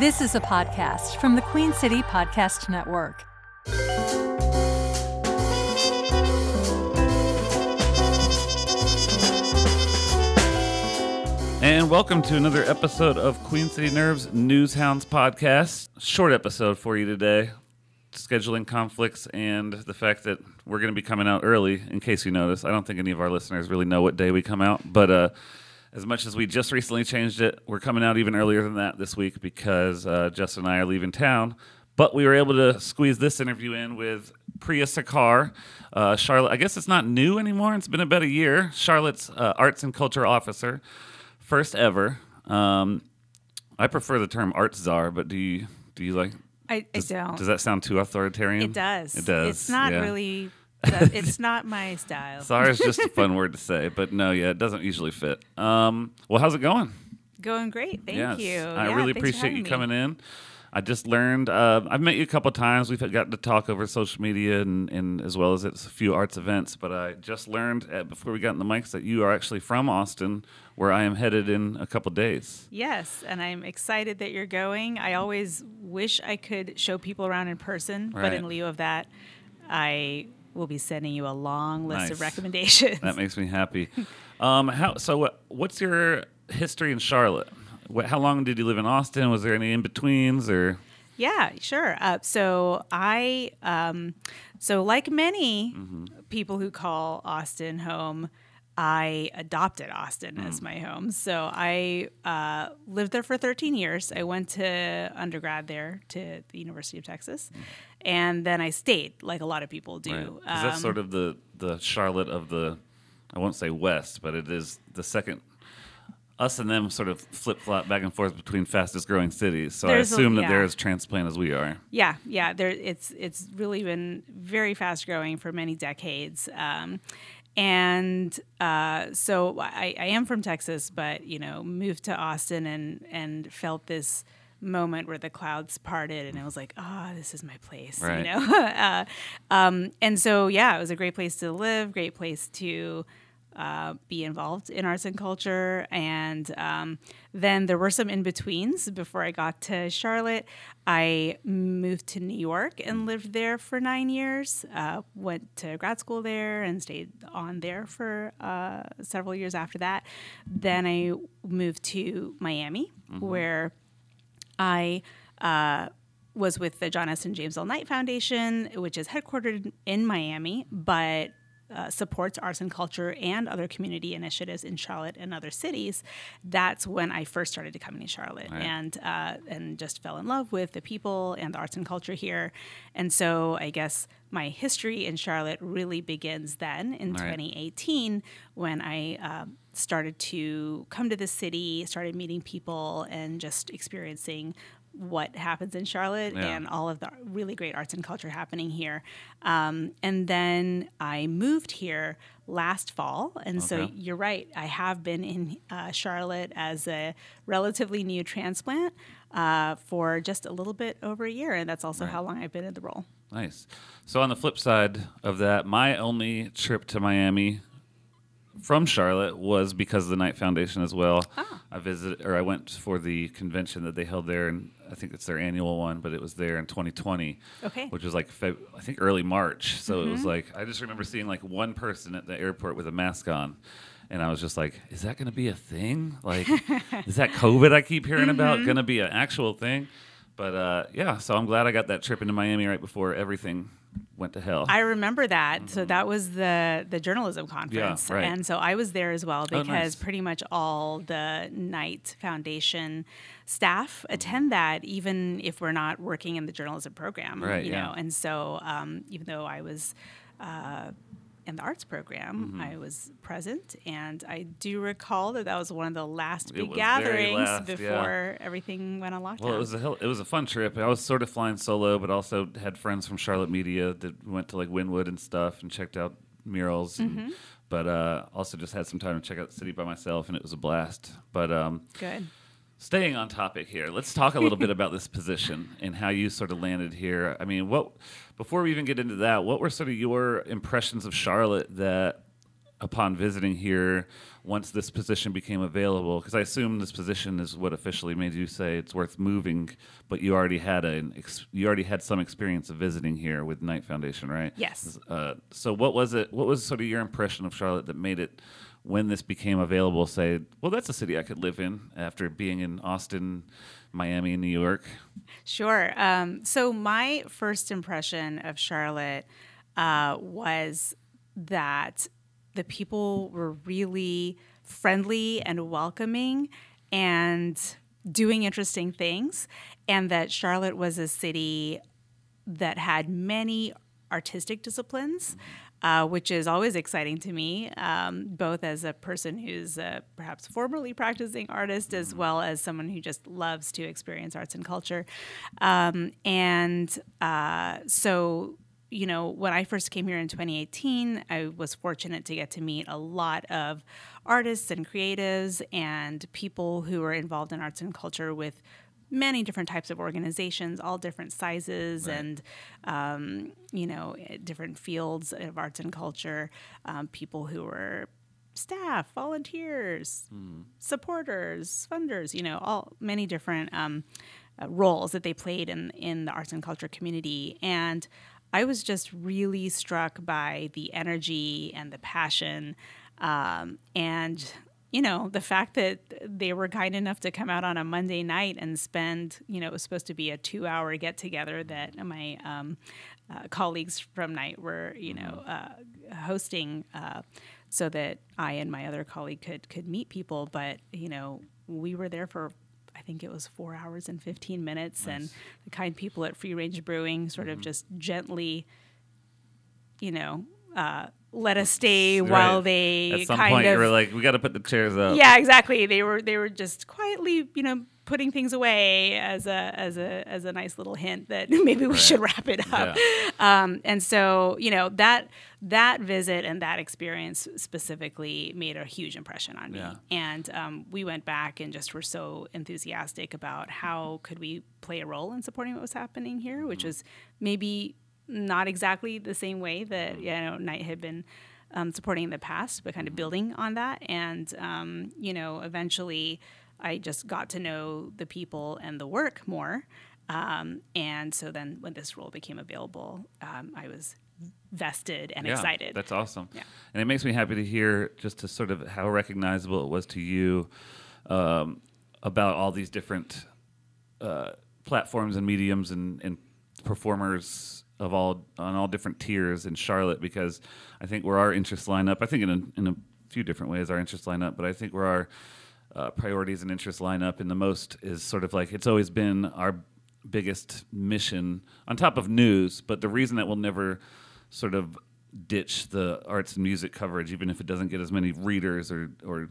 This is a podcast from the Queen City Podcast Network. And welcome to another episode of Queen City Nerves News Hounds podcast. Short episode for you today. Scheduling conflicts and the fact that we're going to be coming out early, in case you notice. I don't think any of our listeners really know what day we come out, but uh, as much as we just recently changed it, we're coming out even earlier than that this week because uh, Justin and I are leaving town. But we were able to squeeze this interview in with Priya Sircar. Uh, Charlotte, I guess it's not new anymore. It's been about a year. Charlotte's uh, arts and culture officer, first ever. Um, I prefer the term art czar, but do you do you like? I, I Does, don't. does that sound too authoritarian? it does. It does. It's not yeah. really. it's not my style. Sorry is just a fun word to say, but no, yeah, it doesn't usually fit. Um, well, how's it going? Going great. Thank yes, you. I Yeah, really appreciate you having me. coming in. I just learned. Uh, I've met you a couple times. We've gotten to talk over social media and, and as well as at a few arts events. But I just learned uh, before we got in the mics that you are actually from Austin, where I am headed in a couple days. Yes, and I'm excited that you're going. I always wish I could show people around in person, but in lieu of that, I will be sending you a long list Nice. of recommendations. That makes me happy. Um, how so? What, what's your history in Charlotte? What, how long did you live in Austin? Was there any in betweens or? Yeah, sure. Uh, so I, um, so like many Mm-hmm. people who call Austin home, I adopted Austin as Mm. my home. So I uh, lived there for 13 years. I went to undergrad there to the University of Texas, and then I stayed, like a lot of people do. Right. 'Cause that's Um, sort of the the Charlotte of the, I won't say West, but it is the second. Us and them sort of flip flop back and forth between fastest growing cities. So a- I assume that yeah. they're as transplant as we are. Yeah, yeah. There, it's it's really been very fast growing for many decades, um, and uh, so I, I am from Texas, but you know, moved to Austin and and felt this moment where the clouds parted, and I was like, ah, this is my place, Right. you know. uh, um, and so yeah, it was a great place to live, great place to uh, be involved in arts and culture. And um, then there were some in betweens before I got to Charlotte. I moved to New York and lived there for nine years. Uh, went to grad school there and stayed on there for uh, several years after that. Then I moved to Miami, where I uh, was with the John S. and James L. Knight Foundation, which is headquartered in Miami, but uh, supports arts and culture and other community initiatives in Charlotte and other cities. That's when I first started to come to Charlotte Right. and uh, and just fell in love with the people and the arts and culture here. And so I guess my history in Charlotte really begins then in Right. 2018 when I um, started to come to the city, started meeting people, and just experiencing what happens in Charlotte Yeah. and all of the really great arts and culture happening here. Um, and then I moved here last fall. And so you're right, I have been in uh, Charlotte as a relatively new transplant uh, for just a little bit over a year. And that's also Right. how long I've been in the role. Nice. So on the flip side of that, my only trip to Miami from Charlotte was because of the Knight Foundation as well. Ah. I visited, or I went for the convention that they held there, and I think it's their annual one, but it was there in 2020. Okay. Mm-hmm. Which was like Feb- I think early March. So it was like I just remember seeing like one person at the airport with a mask on. And I was just like, is that going to be a thing? Like, is that COVID I keep hearing about Mm-hmm. going to be an actual thing? But uh, yeah, so I'm glad I got that trip into Miami right before everything went to hell. I remember that. So that was the the journalism conference, right. and so I was there as well Oh, because nice. pretty much all the Knight Foundation staff attend that, even if we're not working in the journalism program, Right, You yeah. know, and so um, even though I was. Uh, in the arts program, Mm-hmm. I was present, and I do recall that that was one of the last It big gatherings last, yeah. before everything went on lockdown. Well, it was a it was a fun trip. I was sort of flying solo, but also had friends from Charlotte Media that went to like Wynwood and stuff and checked out murals. Mm-hmm. but uh, also just had some time to check out the city by myself, and it was a blast. But um, good. Staying on topic here, let's talk a little bit about this position and how you sort of landed here. I mean, what before we even get into that, what were sort of your impressions of Charlotte that upon visiting here once this position became available because i assume this position is what officially made you say it's worth moving but you already had an ex- you already had some experience of visiting here with knight foundation right Yes. uh, so what was it what was sort of your impression of charlotte that made it when this became available say well that's a city i could live in after being in austin miami and new york Sure. Um, so my first impression of Charlotte uh, was that the people were really friendly and welcoming and doing interesting things, and that Charlotte was a city that had many artistic disciplines, uh, which is always exciting to me, um, both as a person who's uh, perhaps formerly practicing artist as well as someone who just loves to experience arts and culture. Um, and uh, so, you know, when I first came here in 2018, I was fortunate to get to meet a lot of artists and creatives and people who are involved in arts and culture with many different types of organizations, all different sizes and, um, you know, different fields of arts and culture. Um, people who were staff, volunteers, supporters, funders, you know, all many different um, uh, roles that they played in, in the arts and culture community. And I was just really struck by the energy and the passion um, and you know, the fact that they were kind enough to come out on a Monday night and spend, you know, it was supposed to be a two hour get together that my um, uh, colleagues from Knight were, you know, uh, hosting uh, so that I and my other colleague could, could meet people. But, you know, we were there for I think it was four hours and 15 minutes. And the kind people at Free Range Brewing sort of just gently, you know, uh, let us stay while Right. they at some kind point of you were like we got to put the chairs up yeah, exactly. They were they were just quietly, you know, putting things away as a as a as a nice little hint that maybe we should wrap it up. Um, and so, you know, that that visit and that experience specifically made a huge impression on me. Yeah. And um, we went back and just were so enthusiastic about how could we play a role in supporting what was happening here, which was maybe not exactly the same way that you know Knight had been um, supporting in the past, but kind of building on that. And um, you know, eventually, I just got to know the people and the work more. Um, and so then, when this role became available, um, I was vested and yeah, excited. That's awesome. Yeah. And it makes me happy to hear just to sort of how recognizable it was to you um, about all these different uh, platforms and mediums and, and performers of all on all different tiers in Charlotte because I think where our interests line up, I think in a, in a few different ways our interests line up, but I think where our uh, priorities and interests line up in the most is sort of like it's always been our biggest mission on top of news, but the reason that we'll never sort of ditch the arts and music coverage, even if it doesn't get as many readers or or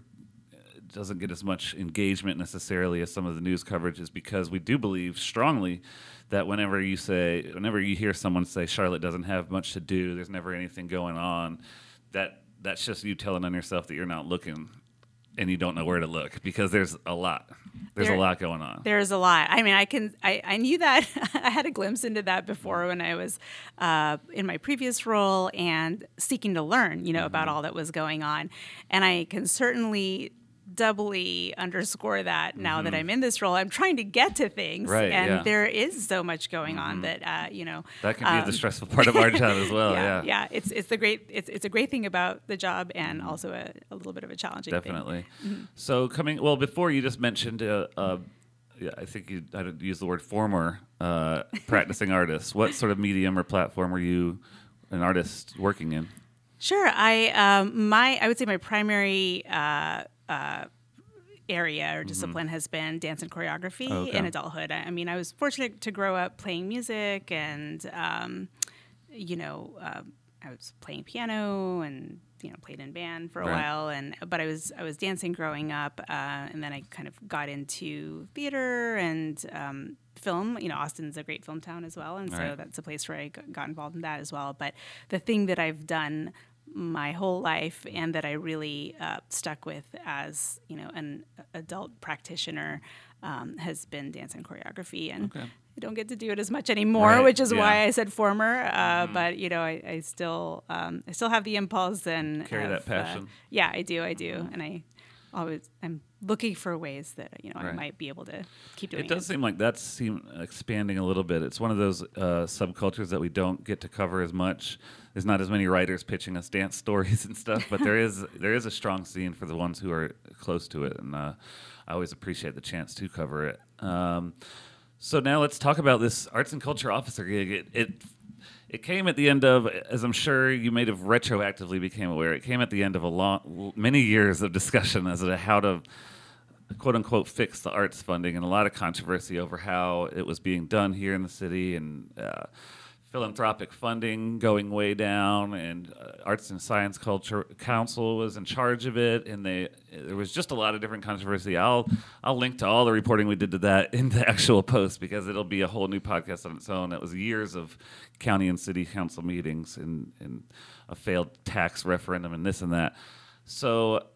doesn't get as much engagement necessarily as some of the news coverage is because we do believe strongly that whenever you say whenever you hear someone say Charlotte doesn't have much to do, there's never anything going on, that that's just you telling on yourself that you're not looking and you don't know where to look because there's a lot. There's There- a lot going on. There's a lot. I mean, I can. I, I knew that. I had a glimpse into that before when I was uh, in my previous role and seeking to learn, you know, about Mm-hmm. all that was going on. And I can certainly doubly underscore that now that I'm in this role. I'm trying to get to things, Mm-hmm. Right, and yeah. Mm-hmm. there is so much going on that uh, you know. that can be um, the stressful part of our job as well. Yeah, yeah, It's it's the great. It's it's a great thing about the job, and also a, a little bit of a challenging. thing. definitely. Mm-hmm. So coming well before you just mentioned, uh, uh, yeah, I think you I didn't use the word former uh, practicing artist. What sort of medium or platform were you an artist working in? Sure. I um, my I would say my primary uh, uh, area or discipline has been dance and choreography Mm-hmm. Okay. in adulthood. I, I mean, I was fortunate to grow up playing music, and um, you know, uh, I was playing piano and you know played in band for a Right. while, and but I was I was dancing growing up, uh, and then I kind of got into theater and. Um, Film, you know, Austin's a great film town as well, and so Right. that's a place where I got involved in that as well. But the thing that I've done my whole life and that I really uh, stuck with as you know an adult practitioner um, has been dance and choreography, and Okay. I don't get to do it as much anymore, Right, which is yeah. Why I said former. Uh, But you know, I, I still um, I still have the impulse and Carry that have, uh, passion. yeah, I do, I do, and I always I'm looking for ways that you know I might be able to keep doing It It does seem like that's seem expanding a little bit. It's one of those uh, subcultures that we don't get to cover as much. There's not as many writers pitching us dance stories and stuff, but there is there is a strong scene for the ones who are close to it, and uh, I always appreciate the chance to cover it. Um, so now let's talk about this arts and culture officer gig. It, it it came at the end of, as I'm sure you may have retroactively became aware, it came at the end of a long, many years of discussion as to how to quote unquote fix the arts funding and a lot of controversy over how it was being done here in the city and uh, philanthropic funding going way down and uh, arts and science culture council was in charge of it and they there was just a lot of different controversy. I'll i'll link to all the reporting we did to that in the actual post because it'll be a whole new podcast on its own. That was years of county and city council meetings and and a failed tax referendum and this and that. So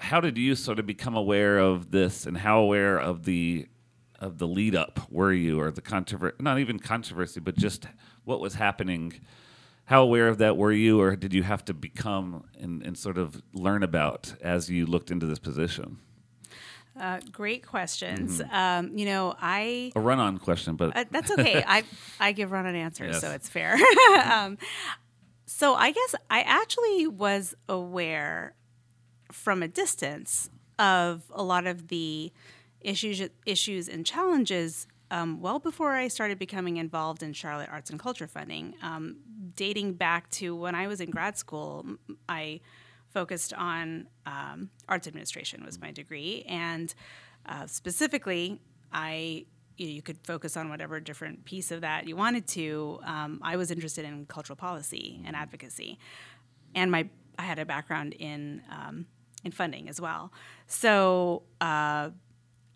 how did you sort of become aware of this and how aware of the of the lead up were you or the controversy not even controversy but just what was happening how aware of that were you or did you have to become and, and sort of learn about as you looked into this position Uh, great questions. Mm-hmm. Um, you know, I a run-on question but Uh, that's okay. I I give run on answers, Yes. so it's fair. um, so I guess I actually was aware from a distance of a lot of the issues issues and challenges um, well before I started becoming involved in Charlotte Arts and Culture Funding. Um, dating back to when I was in grad school, I focused on um, arts administration was my degree, and uh, specifically, I you, know, you could focus on whatever different piece of that you wanted to. Um, I was interested in cultural policy and advocacy, and my I had a background in in funding as well. So uh,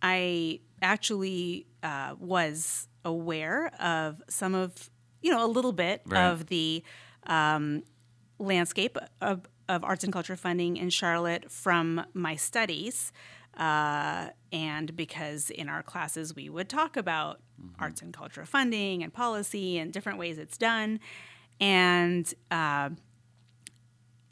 I actually uh, was aware of some of you know a little bit Right. of the um, landscape of, of arts and culture funding in Charlotte from my studies. Uh, and because in our classes we would talk about arts and culture funding and policy and different ways it's done. And, uh,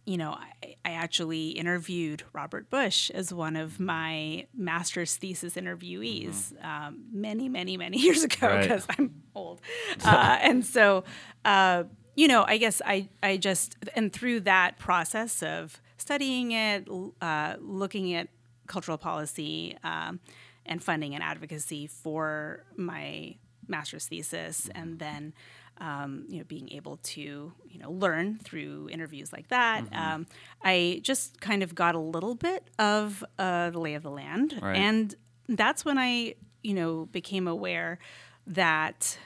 you know, I, I actually interviewed Robert Bush as one of my master's thesis interviewees um, many, many, many years ago Right. because I'm old. Uh, and so, uh, you know, I guess I, I just, and through that process of studying it, uh, looking at cultural policy um, and funding and advocacy for my master's thesis, and then, um, you know, being able to, you know, learn through interviews like that. Um, I just kind of got a little bit of uh, the lay of the land, Right. and that's when I, you know, became aware that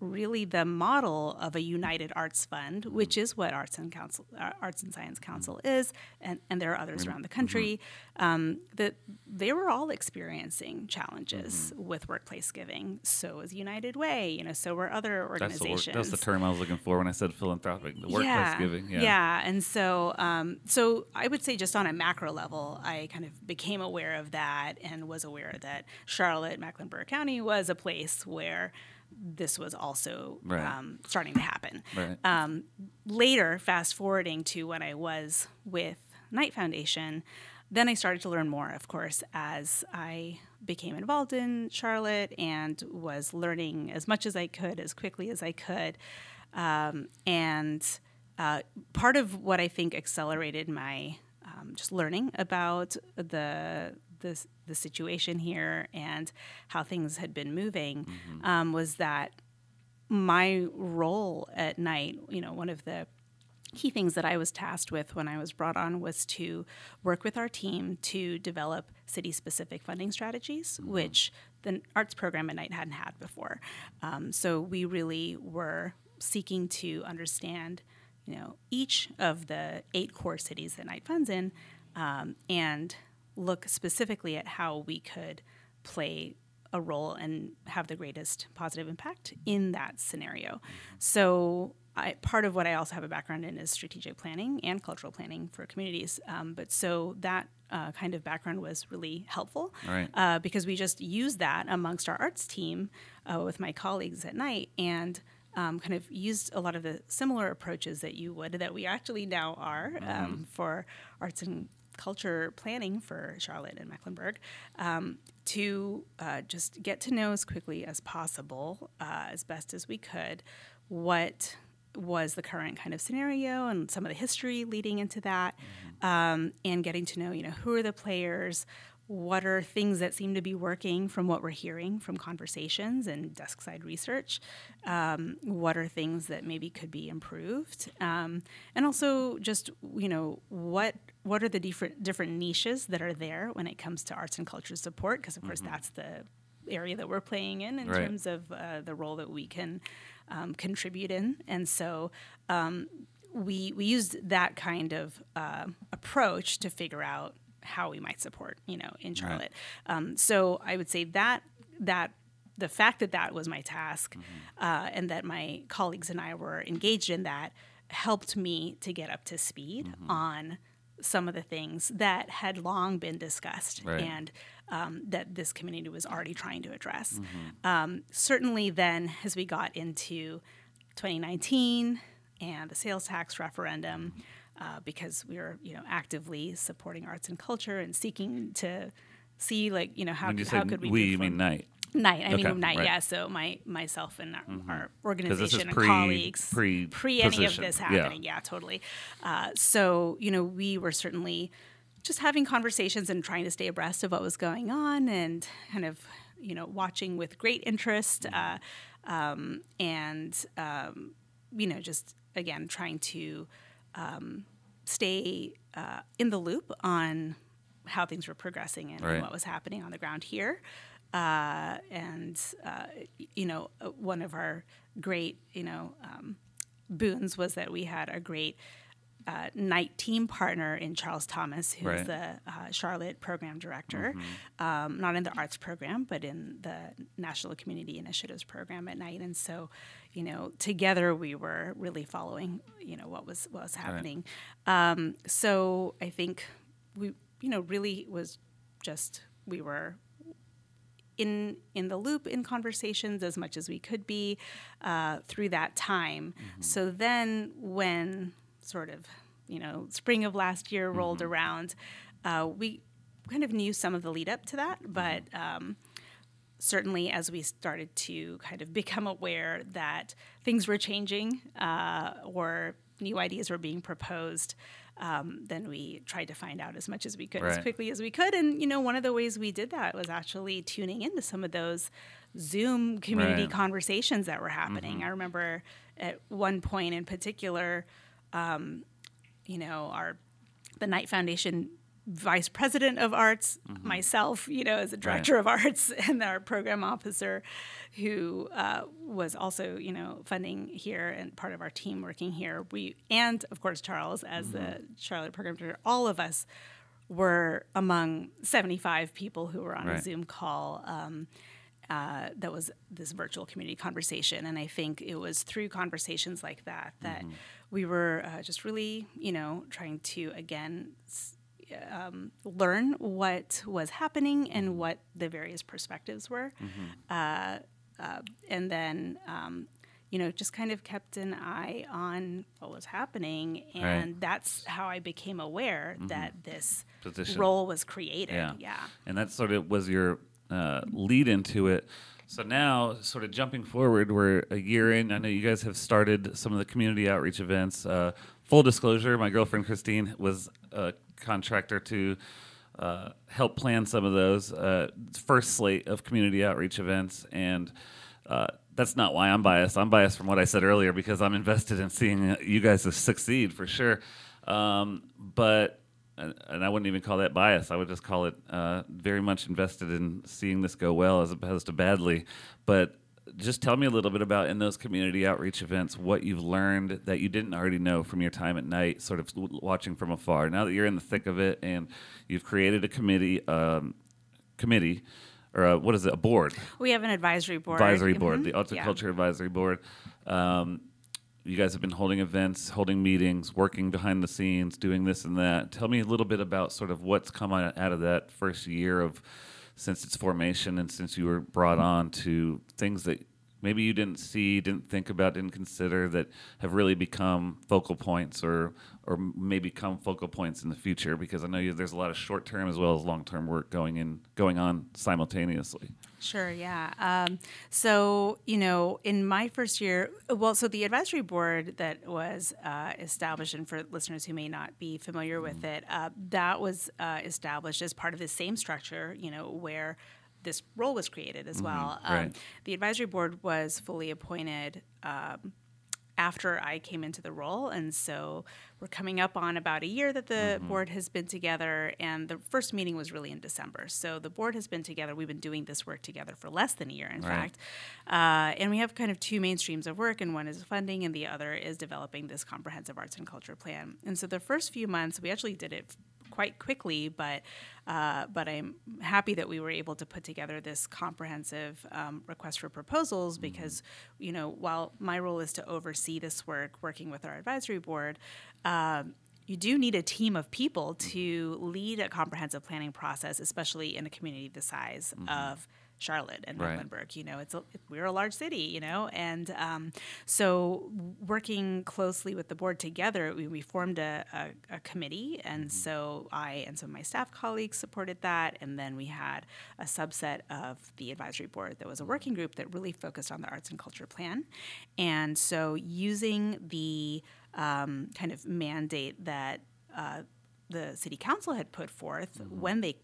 really the model of a united arts fund, which is what Arts and Council, uh, Arts and Science Council is, and, and there are others around the country, um, that they were all experiencing challenges with workplace giving. So was United Way, you know, so were other that's the, organizations. that's the term i was looking for when i said philanthropic the workplace yeah, giving yeah, yeah. And so, um, so I would say just on a macro level, I kind of became aware of that and was aware that Charlotte, Mecklenburg County was a place where this was also Right. um, starting to happen. Right. Um, later, fast forwarding to when I was with Knight Foundation, then I started to learn more, of course, as I became involved in Charlotte and was learning as much as I could, as quickly as I could. Um, and uh, part of what I think accelerated my um, just learning about the, the the situation here and how things had been moving um, was that my role at Knight, you know, one of the key things that I was tasked with when I was brought on was to work with our team to develop city specific funding strategies, which the arts program at Knight hadn't had before. Um, so we really were seeking to understand, you know, each of the eight core cities that Knight funds in, um, and look specifically at how we could play a role and have the greatest positive impact in that scenario. So, I, part of what I also have a background in is strategic planning and cultural planning for communities. Um, but so that uh, kind of background was really helpful Right. uh, because we just used that amongst our arts team uh, with my colleagues at Knight and um, kind of used a lot of the similar approaches that you would that we actually now are um, for arts and culture planning for Charlotte and Mecklenburg um, to uh, just get to know as quickly as possible, uh, as best as we could, what was the current kind of scenario and some of the history leading into that, um, and getting to know, you know, who are the players, what are things that seem to be working from what we're hearing from conversations and desk side research, um, what are things that maybe could be improved, um, and also just you know what what are the different different niches that are there when it comes to arts and culture support, because of course that's the area that we're playing in in Right. terms of uh, the role that we can um, contribute in, and so um, we we used that kind of uh, approach to figure out how we might support, you know, in Charlotte. Um, so I would say that that the fact that that was my task, uh, and that my colleagues and I were engaged in that, helped me to get up to speed on some of the things that had long been discussed Right. and um, that this community was already trying to address. Um, certainly, then as we got into 2019 and the sales tax referendum, uh, because we were you know actively supporting arts and culture and seeking to see like you know how, when you how could we we, you mean Knight. Knight, I Okay, mean Knight, right. yeah. So my myself and our, our this is organization and pre- colleagues pre- pre any of this happening, yeah, totally. Uh, so you know, we were certainly just having conversations and trying to stay abreast of what was going on, and kind of you know watching with great interest, uh, um, and um, you know just again trying to um, stay uh, in the loop on how things were progressing and, Right. what was happening on the ground here. Uh, and uh, you know, one of our great you know um, boons was that we had a great uh, Knight team partner in Charles Thomas, who's Right. the uh, Charlotte program director, um, not in the arts program, but in the National Community Initiatives program at Knight. And so, you know, together we were really following, you know, what was what was happening. Um, so I think we, you know, really was just we were in in the loop in conversations as much as we could be uh, through that time. So then, when sort of you know spring of last year rolled around, uh, we kind of knew some of the lead up to that, but. Um, certainly as we started to kind of become aware that things were changing uh, or new ideas were being proposed, um, then we tried to find out as much as we could as quickly as we could. And you know, one of the ways we did that was actually tuning into some of those Zoom community Right. conversations that were happening. I remember at one point in particular, um, you know, our the Knight Foundation vice president of arts, myself, you know, as a director of arts, and our program officer, who uh, was also, you know, funding here and part of our team working here. We and of course Charles as the Charlotte program director. All of us were among 75 people who were on a Zoom call. Um, uh, that was this virtual community conversation. And I think it was through conversations like that that we were uh, just really, you know, trying to again s- um, learn what was happening and what the various perspectives were. Uh, uh, and then, um, you know, just kind of kept an eye on what was happening. And that's how I became aware that this Position. role was created. Yeah. yeah. And that sort of was your uh, lead into it. So now, sort of jumping forward, we're a year in. I know you guys have started some of the community outreach events. Uh, full disclosure, my girlfriend Christine was a contractor to uh, help plan some of those uh, first slate of community outreach events. And uh, that's not why I'm biased. I'm biased from what I said earlier because I'm invested in seeing you guys succeed for sure. Um, but and and I wouldn't even call that bias. I would just call it uh, very much invested in seeing this go well as opposed to badly. But just tell me a little bit about in those community outreach events what you've learned that you didn't already know from your time at Knight, sort of watching from afar. Now that you're in the thick of it and you've created a committee, um, committee, or a, what is it, a board, We have an advisory board. advisory board, Mhm. the and Yeah. Culture Advisory Board. Um, you guys have been holding events, holding meetings, working behind the scenes, doing this and that. Tell me a little bit about sort of what's come out of that first year of since its formation and since you were brought on to things that maybe you didn't see, didn't think about, didn't consider that have really become focal points or or may become focal points in the future? Because I know you, there's a lot of short term as well as long term work going in going on simultaneously. Sure, yeah. Um, so, you know, in my first year, well, so the advisory board that was uh, established, and for listeners who may not be familiar with it, uh, that was uh, established as part of the same structure, you know, where this role was created as well. Um, right. The advisory board was fully appointed um, after I came into the role, and so we're coming up on about a year that the board has been together. And the first meeting was really in December, so the board has been together. We've been doing this work together for less than a year, in Right. fact. Uh, and we have kind of two main streams of work, and one is funding, and the other is developing this comprehensive arts and culture plan. And so the first few months, we actually did it quite quickly, but uh, but I'm happy that we were able to put together this comprehensive um, request for proposals because you know while my role is to oversee this work, working with our advisory board. Um, you do need a team of people to lead a comprehensive planning process, especially in a community the size of Charlotte and Right. Mecklenburg. You know, it's a, we're a large city, you know, and um, so working closely with the board together, we, we formed a, a, a committee, and so I and some of my staff colleagues supported that, and then we had a subset of the advisory board that was a working group that really focused on the arts and culture plan, and so using the um, kind of mandate that. Uh, the city council had put forth when they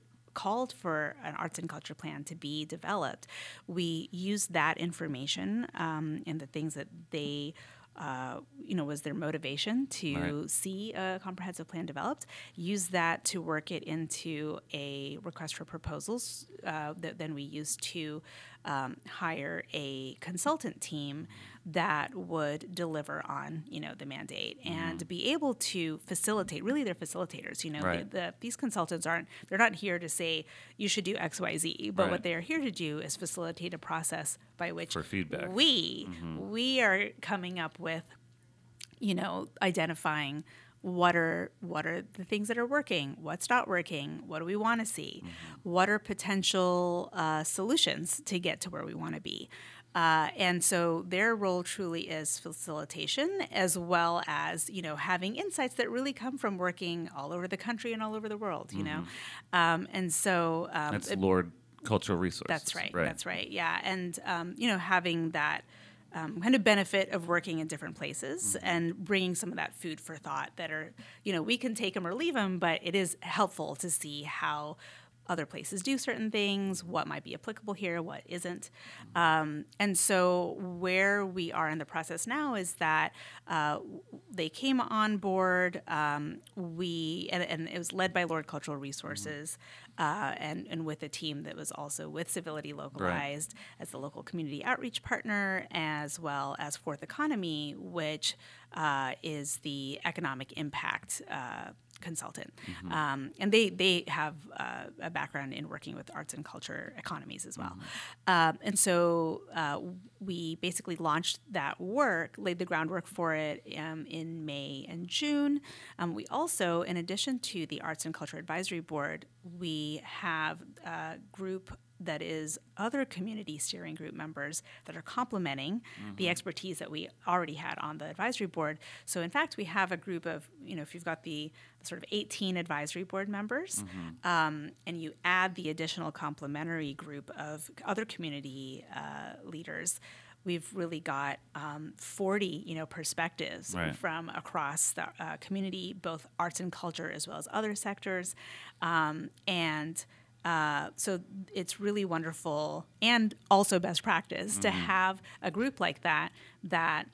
called for an arts and culture plan to be developed, we used that information um, and the things that they. Uh, you know, was their motivation to Right. see a comprehensive plan developed? Use that to work it into a request for proposals uh, that then we used to um, hire a consultant team that would deliver on you know the mandate and be able to facilitate. Really, they're facilitators. You know, Right. the, the, these consultants aren't they're not here to say you should do X, Y, Z, but Right. what they are here to do is facilitate a process by which For feedback. we we are coming up with you know identifying what are what are the things that are working? What's not working? What do we want to see what are potential uh, solutions to get to where we want to be? Uh, and so their role truly is facilitation as well as you know having insights that really come from working all over the country and all over the world you know? Um, and so um, That's it- Lord Cultural Resources. that's right, That's right. Yeah, and um, you know, having that um, kind of benefit of working in different places and bringing some of that food for thought that are, you know, we can take them or leave them, but it is helpful to see how other places do certain things, what might be applicable here, what isn't. Um, and so, where we are in the process now is that uh, they came on board. Um, we and, and it was led by Lord Cultural Resources, uh, and and with a team that was also with Civility Localized as the local community outreach partner, as well as Fourth Economy, which uh, is the economic impact. Uh, consultant. Um, and they they have uh, a background in working with arts and culture economies as well. Um, and so uh, we basically launched that work laid the groundwork for it um, in may and june. Um, we also in addition to the arts and culture advisory board we have a group that is other community steering group members that are complementing the expertise that we already had on the advisory board. So, in fact, we have a group of, you know, if you've got the, the sort of 18 advisory board members um, and you add the additional complementary group of other community uh, leaders, we've really got um, 40, you know, perspectives Right. from across the uh, community, both arts and culture as well as other sectors. Um, and uh, so it's really wonderful and also best practice to have a group like that that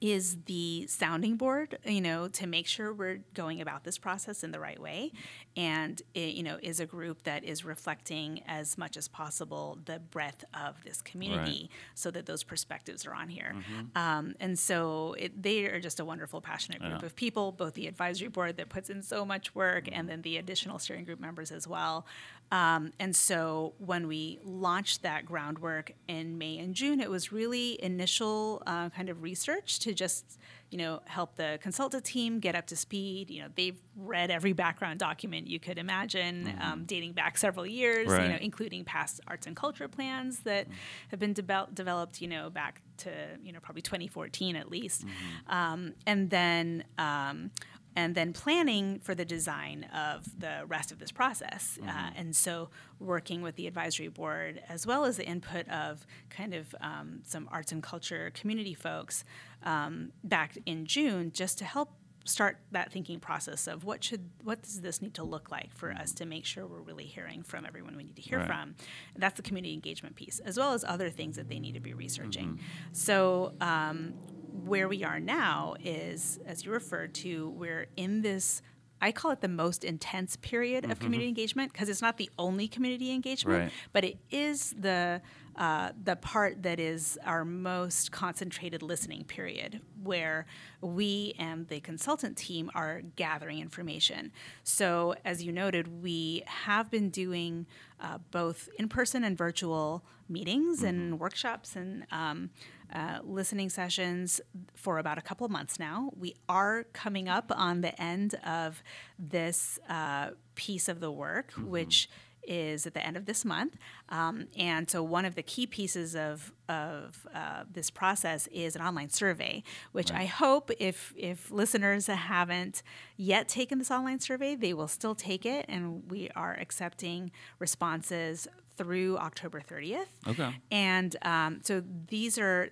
is the sounding board, you know, to make sure we're going about this process in the right way, and it, you know, is a group that is reflecting as much as possible the breadth of this community, so that those perspectives are on here. Um, and so it, they are just a wonderful, passionate group Yeah. of people. Both the advisory board that puts in so much work, and then the additional steering group members as well. Um, and so when we launched that groundwork in May and June, it was really initial uh, kind of research to just you know help the consultant team get up to speed. You know they've read every background document you could imagine, um, dating back several years. You know, including past arts and culture plans that have been devel- developed. You know back to you know probably 2014 at least, um, and then. And then planning for the design of the rest of this process. Uh, and so, working with the advisory board as well as the input of kind of um, some arts and culture community folks um, back in June, just to help start that thinking process of what should what does this need to look like for us to make sure we're really hearing from everyone we need to hear Right. from that's the community engagement piece as well as other things that they need to be researching so um, where we are now is, as you referred to, we're in this. I call it the most intense period of mm-hmm. community engagement because it's not the only community engagement, Right. but it is the uh, the part that is our most concentrated listening period, where we and the consultant team are gathering information. So, as you noted, we have been doing uh, both in person and virtual meetings and workshops and um, uh, listening sessions for about a couple of months now. We are coming up on the end of this uh, piece of the work, which is at the end of this month. Um, and so, one of the key pieces of, of uh, this process is an online survey, which I hope if, if listeners haven't yet taken this online survey, they will still take it. And we are accepting responses through October 30th. Okay. And um, so these are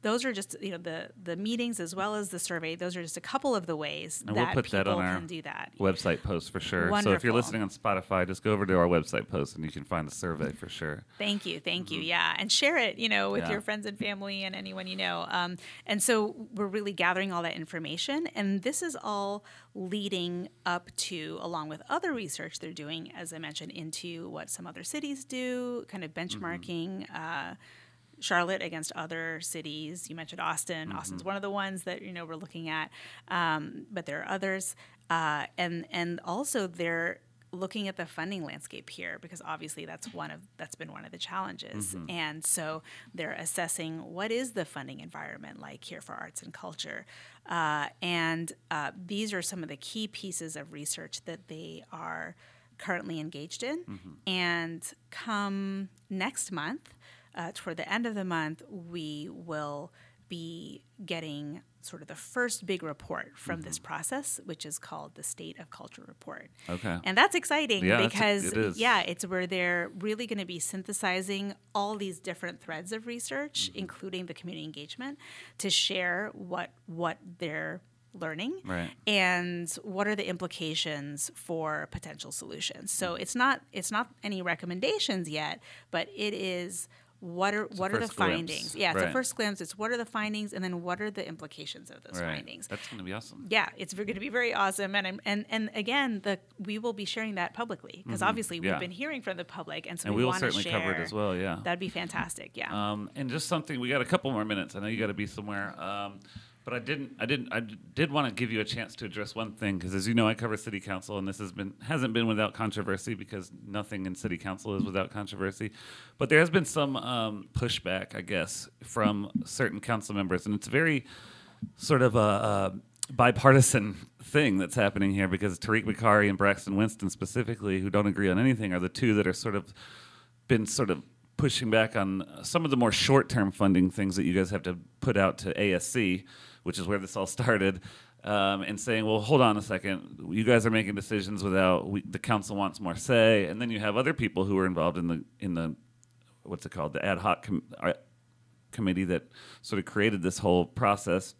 those are just you know the the meetings as well as the survey. Those are just a couple of the ways And we'll that put people that on our can do that. website post for sure. Wonderful. So if you're listening on Spotify, just go over to our website post and you can find the survey for sure. Thank you, thank you. Yeah, and share it, you know, with Mm-hmm. Yeah. your friends and family and anyone you know. Um, and so we're really gathering all that information, and this is all leading up to, along with other research they're doing, as I mentioned, into what some other cities do, kind of benchmarking. Uh, Charlotte against other cities. You mentioned Austin. Austin's one of the ones that you know we're looking at, um, but there are others, uh, and and also they're looking at the funding landscape here because obviously that's one of that's been one of the challenges, and so they're assessing what is the funding environment like here for arts and culture, uh, and uh, these are some of the key pieces of research that they are currently engaged in, and come next month uh, toward the end of the month, we will be getting sort of the first big report from this process, which is called the State of Culture Report. Okay. And that's exciting Yeah, because, it is. yeah, it's where they're really going to be synthesizing all these different threads of research, Mm-hmm. including the community engagement, to share what what they're learning Right. and what are the implications for potential solutions. So it's not it's not any recommendations yet, but it is what are what are the glimpse. findings? Yeah, Right. a first glimpse. It's what are the findings, and then what are the implications of those Right. findings? That's going to be awesome. yeah, it's going to be very awesome, and I'm, and and again, the we will be sharing that publicly because obviously Mm-hmm. Yeah. we've been hearing from the public, and so And we, we will certainly share. cover it as well. Yeah. That'd be fantastic. Yeah. Um, and just something we got a couple more minutes. I know you got to be somewhere. Um, but I didn't. I didn't. I did want to give you a chance to address one thing because, as you know, I cover city council, and this has been hasn't been without controversy because nothing in city council is without controversy. But there has been some um, pushback, I guess, from certain council members, and it's a very sort of a, a bipartisan thing that's happening here because Tariq Bokhari and Braxton Winston specifically, who don't agree on anything, are the two that are sort of been sort of pushing back on some of the more short-term funding things that you guys have to put out to ASC, which is where this all started, um, and saying, "Well, hold on a second. You guys are making decisions without we, the council wants more say." And then you have other people who are involved in the in the what's it called, the ad hoc com- uh, committee that sort of created this whole process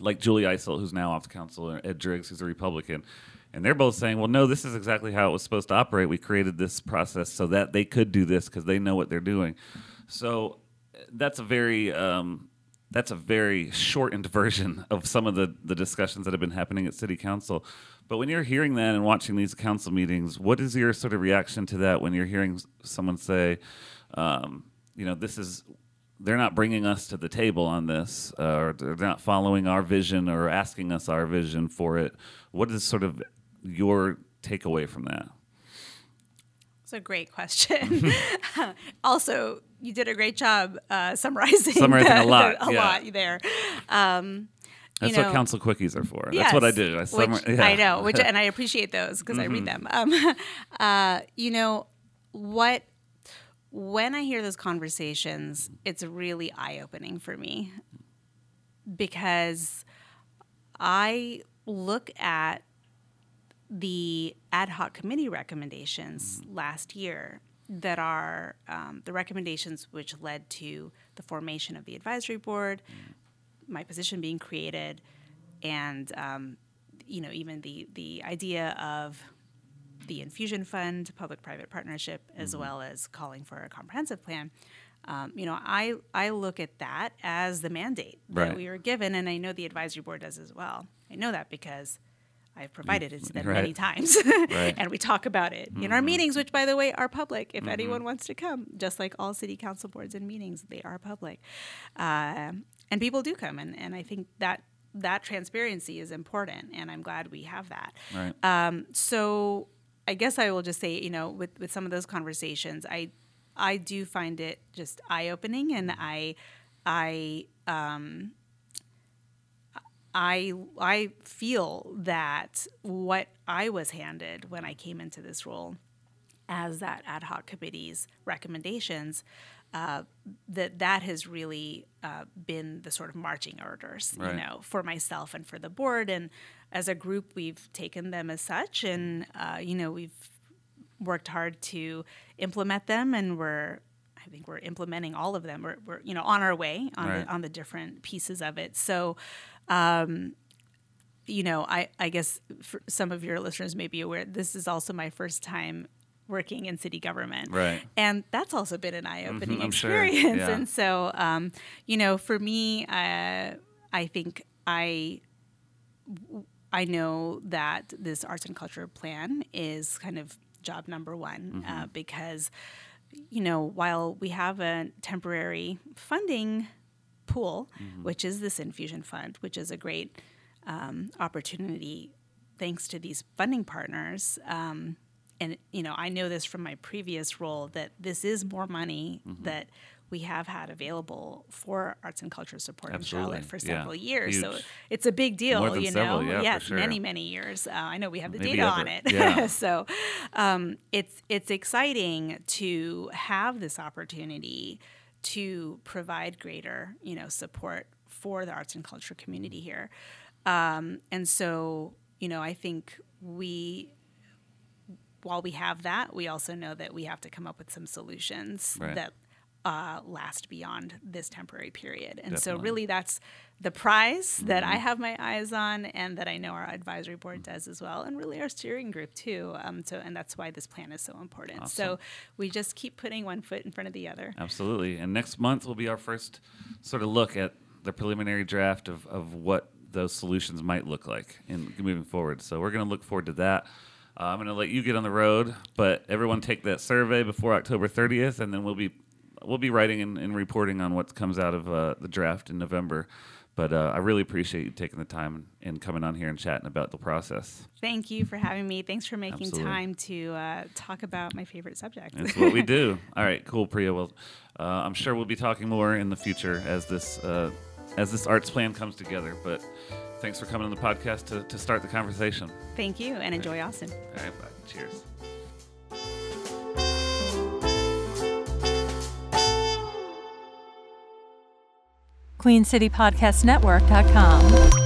like Julie Eiselt, who's now off the council, or Ed Driggs, who's a Republican. And they're both saying, well, no, this is exactly how it was supposed to operate. We created this process so that they could do this because they know what they're doing. So that's a very um, that's a very shortened version of some of the, the discussions that have been happening at city council. But when you're hearing that and watching these council meetings, what is your sort of reaction to that when you're hearing someone say, um, you know, this is they're not bringing us to the table on this, uh, or they're not following our vision or asking us our vision for it. What is sort of your takeaway from that? It's a great question. also, you did a great job uh, summarizing, Summarizing a the- lot, a yeah. lot there. Um, you That's what council quickies are for. That's what I do. I, summar- yeah. Mm-hmm. I know, which and I appreciate those because I read them. Um, uh, you know what? When I hear those conversations, it's really eye opening for me because I look at the ad hoc committee recommendations last year that are um, the recommendations which led to the formation of the advisory board, my position being created, and um, you know even the the idea of the infusion fund, public-private partnership, as well as calling for a comprehensive plan. Um, you know, I I look at that as the mandate that we were given, and I know the advisory board does as well. I know that because I've provided it to them Right. many times, Right. and we talk about it in our meetings, which, by the way, are public. If anyone wants to come, just like all city council boards and meetings, they are public, uh, and people do come, and, and I think that that transparency is important, and I'm glad we have that. Right. Um, so I guess I will just say, you know, with, with some of those conversations, I I do find it just eye opening, and I I um, I I feel that what I was handed when I came into this role as that ad hoc committee's recommendations uh, that that has really uh, been the sort of marching orders Right. you know for myself and for the board and as a group we've taken them as such and uh, you know we've worked hard to implement them and we're I think we're implementing all of them. We're, we're you know on our way on Right. the on the different pieces of it. So, um, you know, I I guess for some of your listeners may be aware this is also my first time working in city government, Right. And that's also been an eye opening Mhm, I'm sure, experience. yeah. And so, um, you know, for me, uh, I think I I know that this arts and culture plan is kind of job number one Mm-hmm. uh, because, you know, while we have a temporary funding pool, Mm-hmm. which is this infusion fund, which is a great um, opportunity thanks to these funding partners. Um, and you know, I know this from my previous role that this is more money Mm-hmm. that we have had available for arts and culture support Absolutely, in Charlotte for yeah. several years. So it's a big deal, More than you several, know. yeah, for yes, sure. many many years. Uh, I know we have the Maybe data ever, on it. yeah. so um, it's it's exciting to have this opportunity to provide greater, you know, support for the arts and culture community here. Um, and so, you know, I think we while we have that, we also know that we have to come up with some solutions Right. that uh, last beyond this temporary period. And so, really, that's the prize that I have my eyes on, and that I know our advisory board does as well, and really our steering group too. Um, so, and that's why this plan is so important. So, we just keep putting one foot in front of the other. Absolutely. And next month will be our first sort of look at the preliminary draft of, of what those solutions might look like in moving forward. So we're going to look forward to that. Uh, I'm going to let you get on the road, but everyone take that survey before October 30th, and then we'll be we'll be writing and, and reporting on what comes out of uh, the draft in November. But uh, I really appreciate you taking the time and coming on here and chatting about the process. Thank you for having me. Thanks for making Absolutely. time to uh, talk about my favorite subject. That's what we do. All right, cool, Priya. Well, uh, I'm sure we'll be talking more in the future as this uh, as this arts plan comes together. But thanks for coming on the podcast to, to start the conversation. Thank you, and enjoy Austin. All right, bye. Cheers. QueenCityPodcastNetwork.com.